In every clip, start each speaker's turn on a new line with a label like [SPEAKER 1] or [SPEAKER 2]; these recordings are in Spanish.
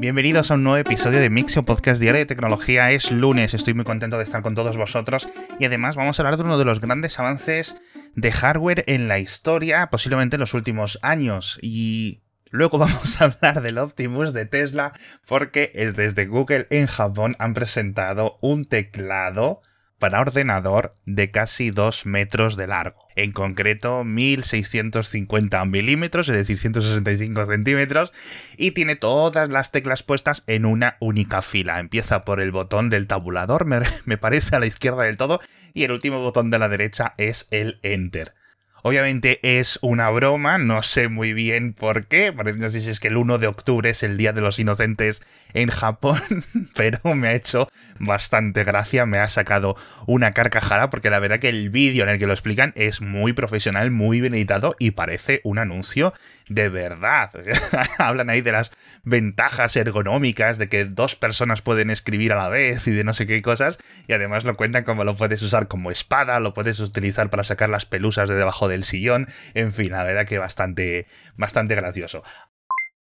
[SPEAKER 1] Bienvenidos a un nuevo episodio de Mixio Podcast Diario de Tecnología. Es lunes, estoy muy contento de estar con todos vosotros y además vamos a hablar de uno de los grandes avances de hardware en la historia, posiblemente en los últimos años. Y Luego vamos a hablar del Optimus de Tesla porque es desde Google en Japón han presentado un teclado para ordenador de casi 2 metros de largo. En concreto, 1650 milímetros, es decir, 165 centímetros, y tiene todas las teclas puestas en una única fila. Empieza por el botón del tabulador, me, parece a la izquierda del todo, y el último botón de la derecha es el Enter. Obviamente es una broma, no sé muy bien por qué, no sé si es que el 1 de octubre es el Día de los Inocentes en Japón, pero me ha hecho bastante gracia, me ha sacado una carcajada porque la verdad que el vídeo en el que lo explican es muy profesional, muy bien editado y parece un anuncio de verdad. Hablan ahí de las ventajas ergonómicas, de que dos personas pueden escribir a la vez y de no sé qué cosas, y además lo cuentan como lo puedes usar como espada, lo puedes utilizar para sacar las pelusas de debajo del sillón, en fin, la verdad que bastante, bastante gracioso.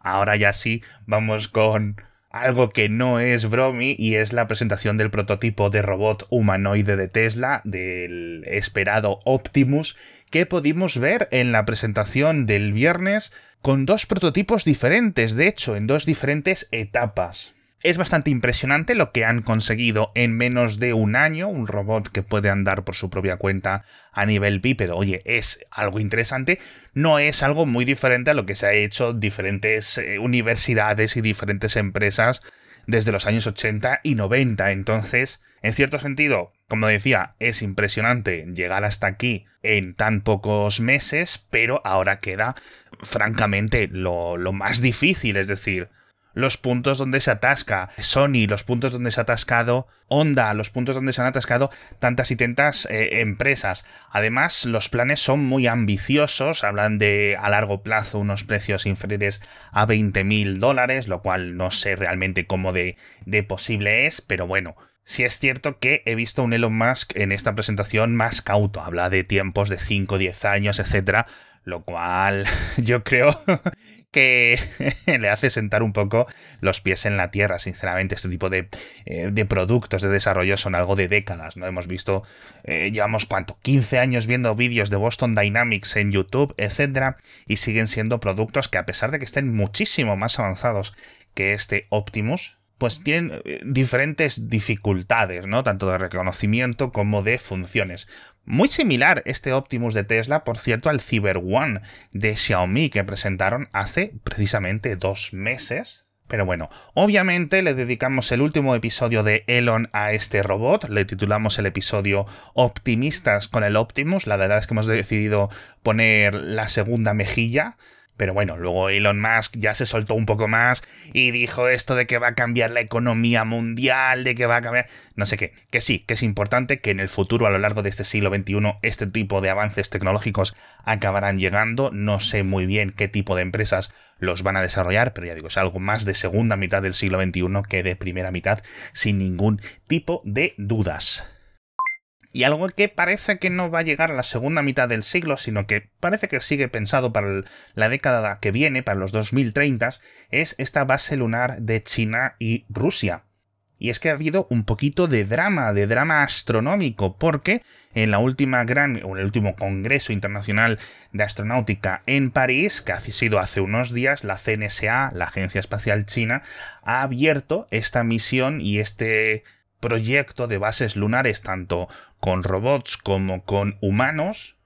[SPEAKER 1] Ahora ya sí, vamos con algo que no es bromi y es la presentación del prototipo de robot humanoide de Tesla, del esperado Optimus, que pudimos ver en la presentación del viernes con dos prototipos diferentes, de hecho, en dos diferentes etapas. Es bastante impresionante lo que han conseguido en menos de un año, un robot que puede andar por su propia cuenta a nivel bípedo. Oye, es algo interesante, no es algo muy diferente a lo que se ha hecho diferentes eh, universidades y diferentes empresas desde los años 80 y 90. Entonces, en cierto sentido, como decía, es impresionante llegar hasta aquí en tan pocos meses, pero ahora queda, francamente, lo, lo más difícil, es decir, los puntos donde se atasca Sony, los puntos donde se ha atascado Honda, los puntos donde se han atascado tantas y tantas eh, empresas. Además, los planes son muy ambiciosos, hablan de a largo plazo unos precios inferiores a 20 mil dólares, lo cual no sé realmente cómo de, de posible es, pero bueno, si es cierto que he visto un Elon Musk en esta presentación más cauto. Habla de tiempos de 5, 10 años, etcétera. Lo cual yo creo que le hace sentar un poco los pies en la tierra, sinceramente. Este tipo de, eh, de productos de desarrollo son algo de décadas, ¿no? Hemos visto, eh, llevamos cuánto, 15 años viendo vídeos de Boston Dynamics en YouTube, etcétera, y siguen siendo productos que a pesar de que estén muchísimo más avanzados que este Optimus, pues tienen eh, diferentes dificultades, ¿no? Tanto de reconocimiento como de funciones. Muy similar este Optimus de Tesla, por cierto, al Cyber One de Xiaomi que presentaron hace precisamente dos meses. Pero bueno, obviamente le dedicamos el último episodio de Elon a este robot, le titulamos el episodio Optimistas con el Optimus, la verdad es que hemos decidido poner la segunda mejilla, pero bueno, luego Elon Musk ya se soltó un poco más y dijo esto de que va a cambiar la economía mundial, de que va a cambiar... No sé qué. Que sí, que es importante que en el futuro, a lo largo de este siglo XXI, este tipo de avances tecnológicos acabarán llegando. No sé muy bien qué tipo de empresas los van a desarrollar, pero ya digo, es algo más de segunda mitad del siglo XXI que de primera mitad, sin ningún tipo de dudas. Y algo que parece que no va a llegar a la segunda mitad del siglo, sino que parece que sigue pensado para la década que viene, para los 2030, es esta base lunar de China y Rusia. Y es que ha habido un poquito de drama, de drama astronómico, porque en la última gran, o el último Congreso Internacional de Astronáutica en París, que ha sido hace unos días, la CNSA, la Agencia Espacial China, ha abierto esta misión y este proyecto de bases lunares tanto con robots como con humanos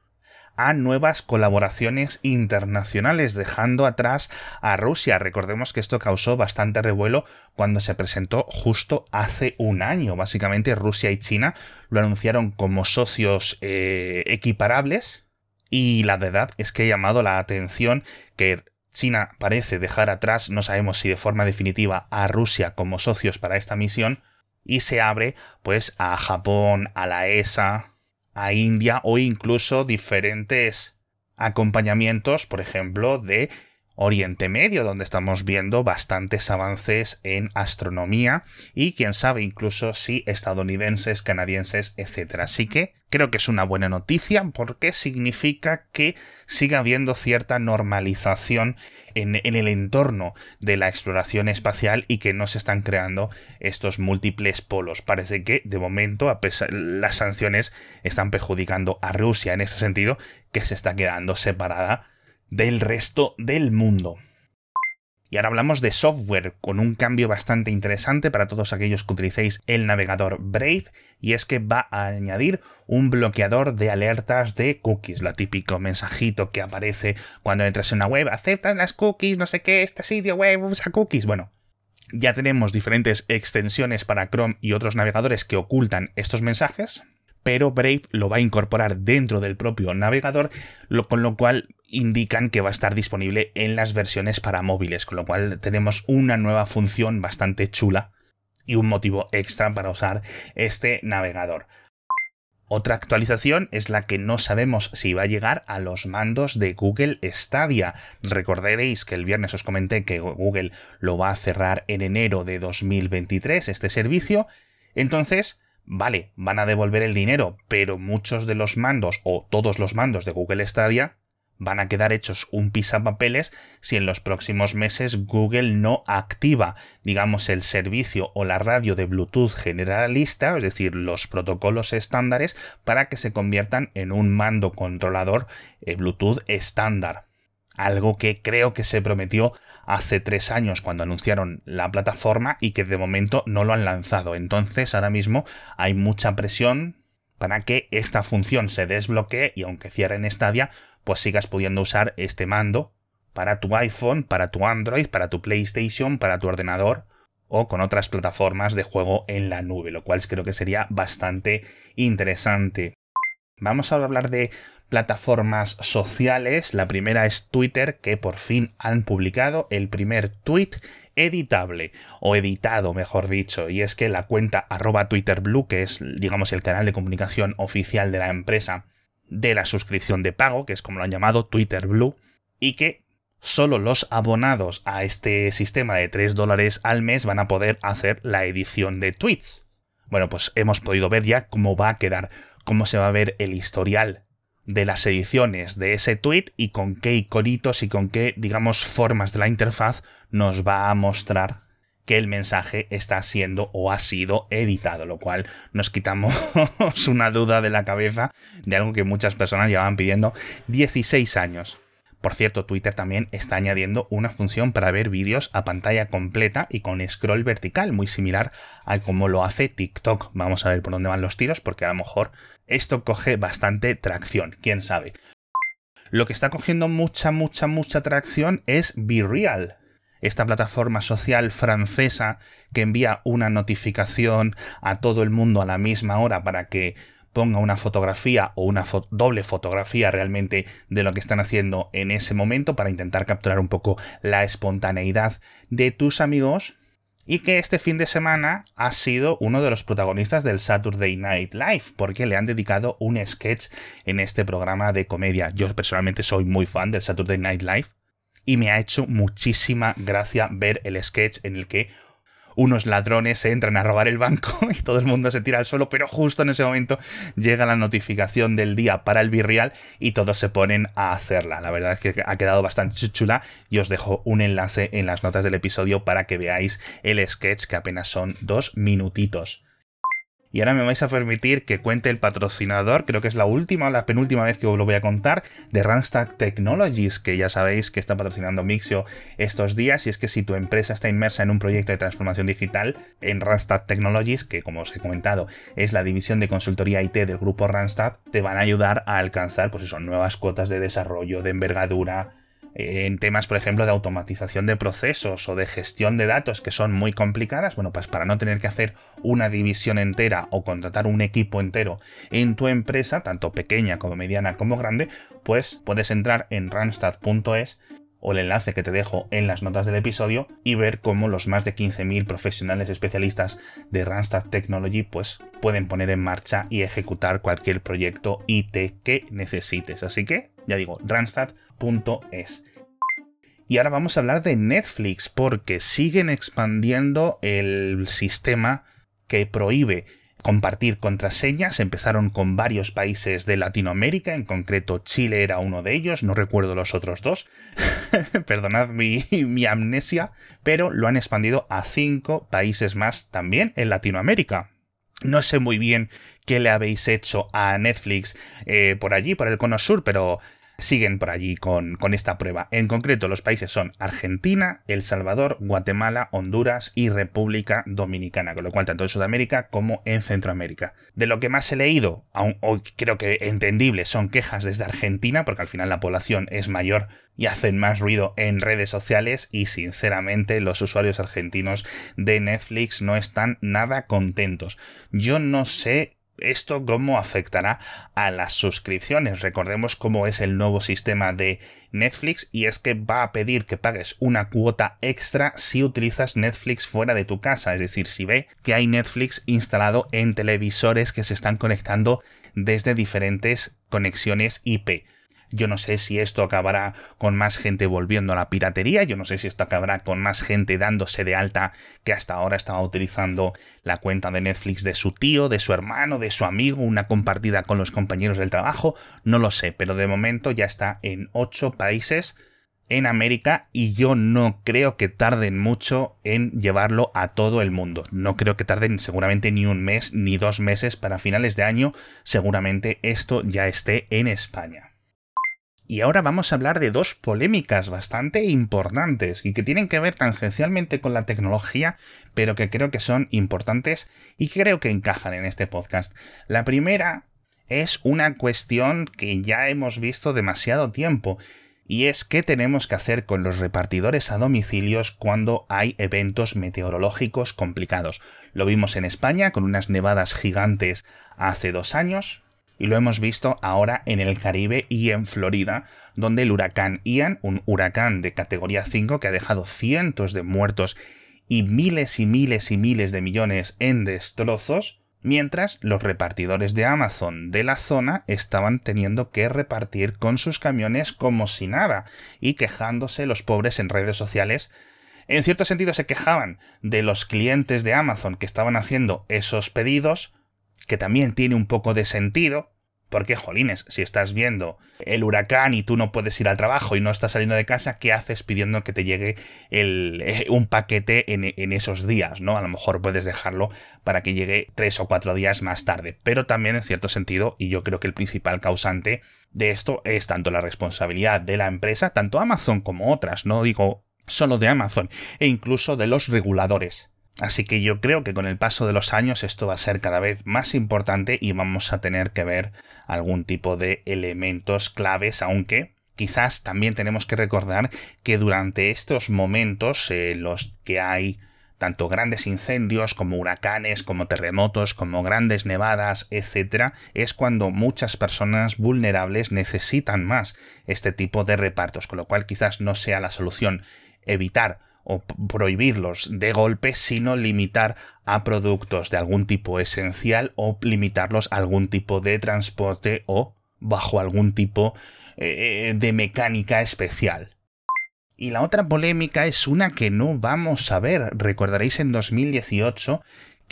[SPEAKER 1] a nuevas colaboraciones internacionales, dejando atrás a Rusia. Recordemos que esto causó bastante revuelo cuando se presentó justo hace un año. Básicamente Rusia y China lo anunciaron como socios eh, equiparables y la verdad es que ha llamado la atención que China parece dejar atrás, no sabemos si de forma definitiva, a Rusia como socios para esta misión, y se abre pues a Japón, a la ESA, a India o incluso diferentes acompañamientos, por ejemplo, de Oriente Medio, donde estamos viendo bastantes avances en astronomía y quién sabe incluso si estadounidenses, canadienses, etc. Así que creo que es una buena noticia porque significa que sigue habiendo cierta normalización en, el entorno de la exploración espacial y que no se están creando estos múltiples polos. Parece que de momento, a pesar las sanciones están perjudicando a Rusia en ese sentido, que se está quedando separada del resto del mundo. Y ahora hablamos de software con un cambio bastante interesante para todos aquellos que utilicéis el navegador Brave y es que va a añadir un bloqueador de alertas de cookies, lo típico mensajito que aparece cuando entras en una web, aceptan las cookies, no sé qué, este sitio web usa cookies. Bueno, ya tenemos diferentes extensiones para Chrome y otros navegadores que ocultan estos mensajes, pero Brave lo va a incorporar dentro del propio navegador, con lo cual indican que va a estar disponible en las versiones para móviles, con lo cual tenemos una nueva función bastante chula y un motivo extra para usar este navegador. Otra actualización es la que no sabemos si va a llegar a los mandos de Google Stadia. Recordaréis que el viernes os comenté que Google lo va a cerrar en enero de 2023, este servicio. Entonces, vale, van a devolver el dinero, pero muchos de los mandos o todos los mandos de Google Stadia van a quedar hechos un pisapapeles si en los próximos meses Google no activa, digamos, el servicio o la radio de Bluetooth generalista, es decir, los protocolos estándares, para que se conviertan en un mando controlador eh, Bluetooth estándar. Algo que creo que se prometió hace tres años cuando anunciaron la plataforma y que de momento no lo han lanzado. Entonces ahora mismo hay mucha presión para que esta función se desbloquee y aunque cierren Stadia, pues sigas pudiendo usar este mando para tu iPhone, para tu Android, para tu PlayStation, para tu ordenador o con otras plataformas de juego en la nube, lo cual creo que sería bastante interesante. Vamos a hablar de plataformas sociales. La primera es Twitter, que por fin han publicado el primer tweet editable, o editado, mejor dicho, y es que la cuenta arroba TwitterBlue, que es, digamos, el canal de comunicación oficial de la empresa de la suscripción de pago, que es como lo han llamado Twitter Blue, y que solo los abonados a este sistema de 3 dólares al mes van a poder hacer la edición de tweets. Bueno, pues hemos podido ver ya cómo va a quedar, cómo se va a ver el historial de las ediciones de ese tweet y con qué iconitos y con qué, digamos, formas de la interfaz nos va a mostrar que el mensaje está siendo o ha sido editado, lo cual nos quitamos una duda de la cabeza de algo que muchas personas llevaban pidiendo 16 años. Por cierto, Twitter también está añadiendo una función para ver vídeos a pantalla completa y con scroll vertical, muy similar a como lo hace TikTok. Vamos a ver por dónde van los tiros, porque a lo mejor esto coge bastante tracción, quién sabe. Lo que está cogiendo mucha, mucha, mucha tracción es Be Real, esta plataforma social francesa que envía una notificación a todo el mundo a la misma hora para que ponga una fotografía o una doble fotografía realmente de lo que están haciendo en ese momento para intentar capturar un poco la espontaneidad de tus amigos y que este fin de semana ha sido uno de los protagonistas del Saturday Night Live porque le han dedicado un sketch en este programa de comedia. Yo personalmente soy muy fan del Saturday Night Live y me ha hecho muchísima gracia ver el sketch en el que unos ladrones entran a robar el banco y todo el mundo se tira al suelo, pero justo en ese momento llega la notificación del día para el Virreal y todos se ponen a hacerla. La verdad es que ha quedado bastante chula y os dejo un enlace en las notas del episodio para que veáis el sketch que apenas son dos minutitos. Y ahora me vais a permitir que cuente el patrocinador, creo que es la última la penúltima vez que os lo voy a contar, de Randstad Technologies, que ya sabéis que está patrocinando Mixio estos días. Y es que si tu empresa está inmersa en un proyecto de transformación digital, en Randstad Technologies, que como os he comentado es la división de consultoría IT del grupo Randstad, te van a ayudar a alcanzar pues nuevas cuotas de desarrollo, de envergadura, en temas, por ejemplo, de automatización de procesos o de gestión de datos que son muy complicadas, bueno, pues para no tener que hacer una división entera o contratar un equipo entero en tu empresa, tanto pequeña como mediana como grande, pues puedes entrar en randstad.es o el enlace que te dejo en las notas del episodio y ver cómo los más de 15.000 profesionales especialistas de Randstad Technology pues pueden poner en marcha y ejecutar cualquier proyecto IT que necesites. Así que, ya digo, randstad.es. Y ahora vamos a hablar de Netflix porque siguen expandiendo el sistema que prohíbe compartir contraseñas. Empezaron con varios países de Latinoamérica, en concreto Chile era uno de ellos, no recuerdo los otros dos, perdonad mi, mi, amnesia, pero lo han expandido a cinco países más también en Latinoamérica. No sé muy bien qué le habéis hecho a Netflix eh, por allí, por el cono sur, pero siguen por allí con, con, esta prueba. En concreto, los países son Argentina, El Salvador, Guatemala, Honduras y República Dominicana, con lo cual tanto en Sudamérica como en Centroamérica. De lo que más he leído, aún hoy creo que entendible, son quejas desde Argentina, porque al final la población es mayor y hacen más ruido en redes sociales y sinceramente los usuarios argentinos de Netflix no están nada contentos. Yo no sé esto cómo afectará a las suscripciones. Recordemos cómo es el nuevo sistema de Netflix y es que va a pedir que pagues una cuota extra si utilizas Netflix fuera de tu casa. Es decir, si ve que hay Netflix instalado en televisores que se están conectando desde diferentes conexiones IP. Yo no sé si esto acabará con más gente volviendo a la piratería, yo no sé si esto acabará con más gente dándose de alta que hasta ahora estaba utilizando la cuenta de Netflix de su tío, de su hermano, de su amigo, una compartida con los compañeros del trabajo, no lo sé, pero de momento ya está en 8 países en América y yo no creo que tarden mucho en llevarlo a todo el mundo. No creo que tarden seguramente ni un mes ni dos meses para finales de año. Seguramente esto ya esté en España. Y ahora vamos a hablar de dos polémicas bastante importantes y que tienen que ver tangencialmente con la tecnología, pero que creo que son importantes y creo que encajan en este podcast. La primera es una cuestión que ya hemos visto demasiado tiempo y es qué tenemos que hacer con los repartidores a domicilios cuando hay eventos meteorológicos complicados. Lo vimos en España con unas nevadas gigantes hace dos años, y lo hemos visto ahora en el Caribe y en Florida, donde el huracán Ian, un huracán de categoría 5 que ha dejado cientos de muertos y miles y miles y miles de millones en destrozos, mientras los repartidores de Amazon de la zona estaban teniendo que repartir con sus camiones como si nada y quejándose los pobres en redes sociales. En cierto sentido se quejaban de los clientes de Amazon que estaban haciendo esos pedidos, que también tiene un poco de sentido, porque, jolines, si estás viendo el huracán y tú no puedes ir al trabajo y no estás saliendo de casa, ¿qué haces pidiendo que te llegue el, eh, un paquete en, en, esos días? ¿no? A lo mejor puedes dejarlo para que llegue tres o cuatro días más tarde. Pero también, en cierto sentido, y yo creo que el principal causante de esto es tanto la responsabilidad de la empresa, tanto Amazon como otras, no digo solo de Amazon, e incluso de los reguladores Así que yo creo que con el paso de los años esto va a ser cada vez más importante y vamos a tener que ver algún tipo de elementos claves, aunque quizás también tenemos que recordar que durante estos momentos en los que hay tanto grandes incendios como huracanes, como terremotos, como grandes nevadas, etc., es cuando muchas personas vulnerables necesitan más este tipo de repartos, con lo cual quizás no sea la solución evitar o prohibirlos de golpe, sino limitar a productos de algún tipo esencial o limitarlos a algún tipo de transporte o bajo algún tipo eh, de mecánica especial. Y la otra polémica es una que no vamos a ver. Recordaréis en 2018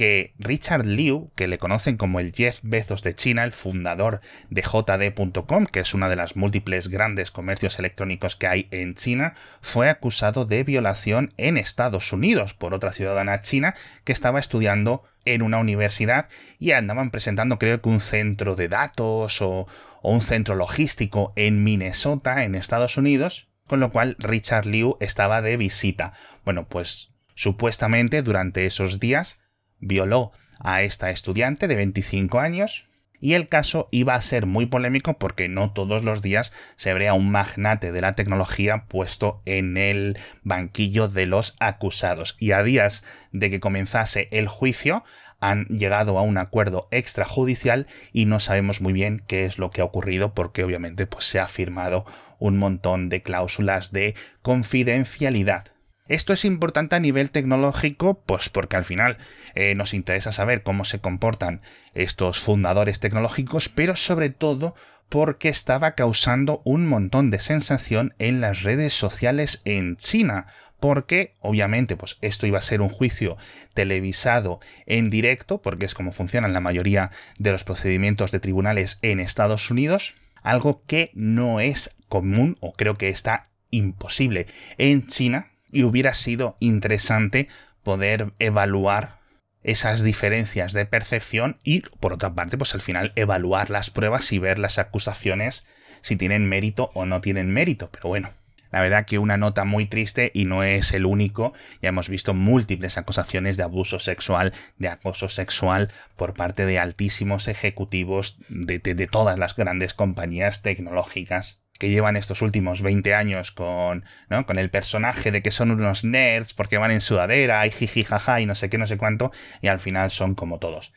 [SPEAKER 1] que Richard Liu, que le conocen como el Jeff Bezos de China, el fundador de JD.com, que es una de las múltiples grandes comercios electrónicos que hay en China, fue acusado de violación en Estados Unidos por otra ciudadana china que estaba estudiando en una universidad y andaban presentando creo que un centro de datos o, o un centro logístico en Minnesota, en Estados Unidos, con lo cual Richard Liu estaba de visita. Bueno, pues supuestamente durante esos días violó a esta estudiante de 25 años y el caso iba a ser muy polémico porque no todos los días se vería un magnate de la tecnología puesto en el banquillo de los acusados. Y a días de que comenzase el juicio han llegado a un acuerdo extrajudicial y no sabemos muy bien qué es lo que ha ocurrido porque obviamente pues, se ha firmado un montón de cláusulas de confidencialidad. Esto es importante a nivel tecnológico, pues porque al final eh, nos interesa saber cómo se comportan estos fundadores tecnológicos, pero sobre todo porque estaba causando un montón de sensación en las redes sociales en China, porque obviamente pues esto iba a ser un juicio televisado en directo, porque es como funcionan la mayoría de los procedimientos de tribunales en Estados Unidos, algo que no es común o creo que está imposible en China y hubiera sido interesante poder evaluar esas diferencias de percepción y por otra parte pues al final evaluar las pruebas y ver las acusaciones si tienen mérito o no tienen mérito pero bueno la verdad que una nota muy triste y no es el único. Ya hemos visto múltiples acusaciones de abuso sexual, de acoso sexual por parte de altísimos ejecutivos de, todas las grandes compañías tecnológicas que llevan estos últimos 20 años con, ¿no? con el personaje de que son unos nerds porque van en sudadera y jiji jaja y no sé qué, no sé cuánto, y al final son como todos.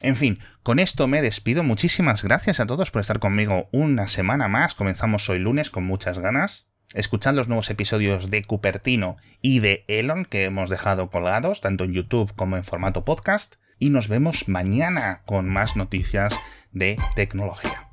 [SPEAKER 1] En fin, con esto me despido. Muchísimas gracias a todos por estar conmigo una semana más. Comenzamos hoy lunes con muchas ganas. Escuchad los nuevos episodios de Cupertino y de Elon que hemos dejado colgados, tanto en YouTube como en formato podcast. Y nos vemos mañana con más noticias de tecnología.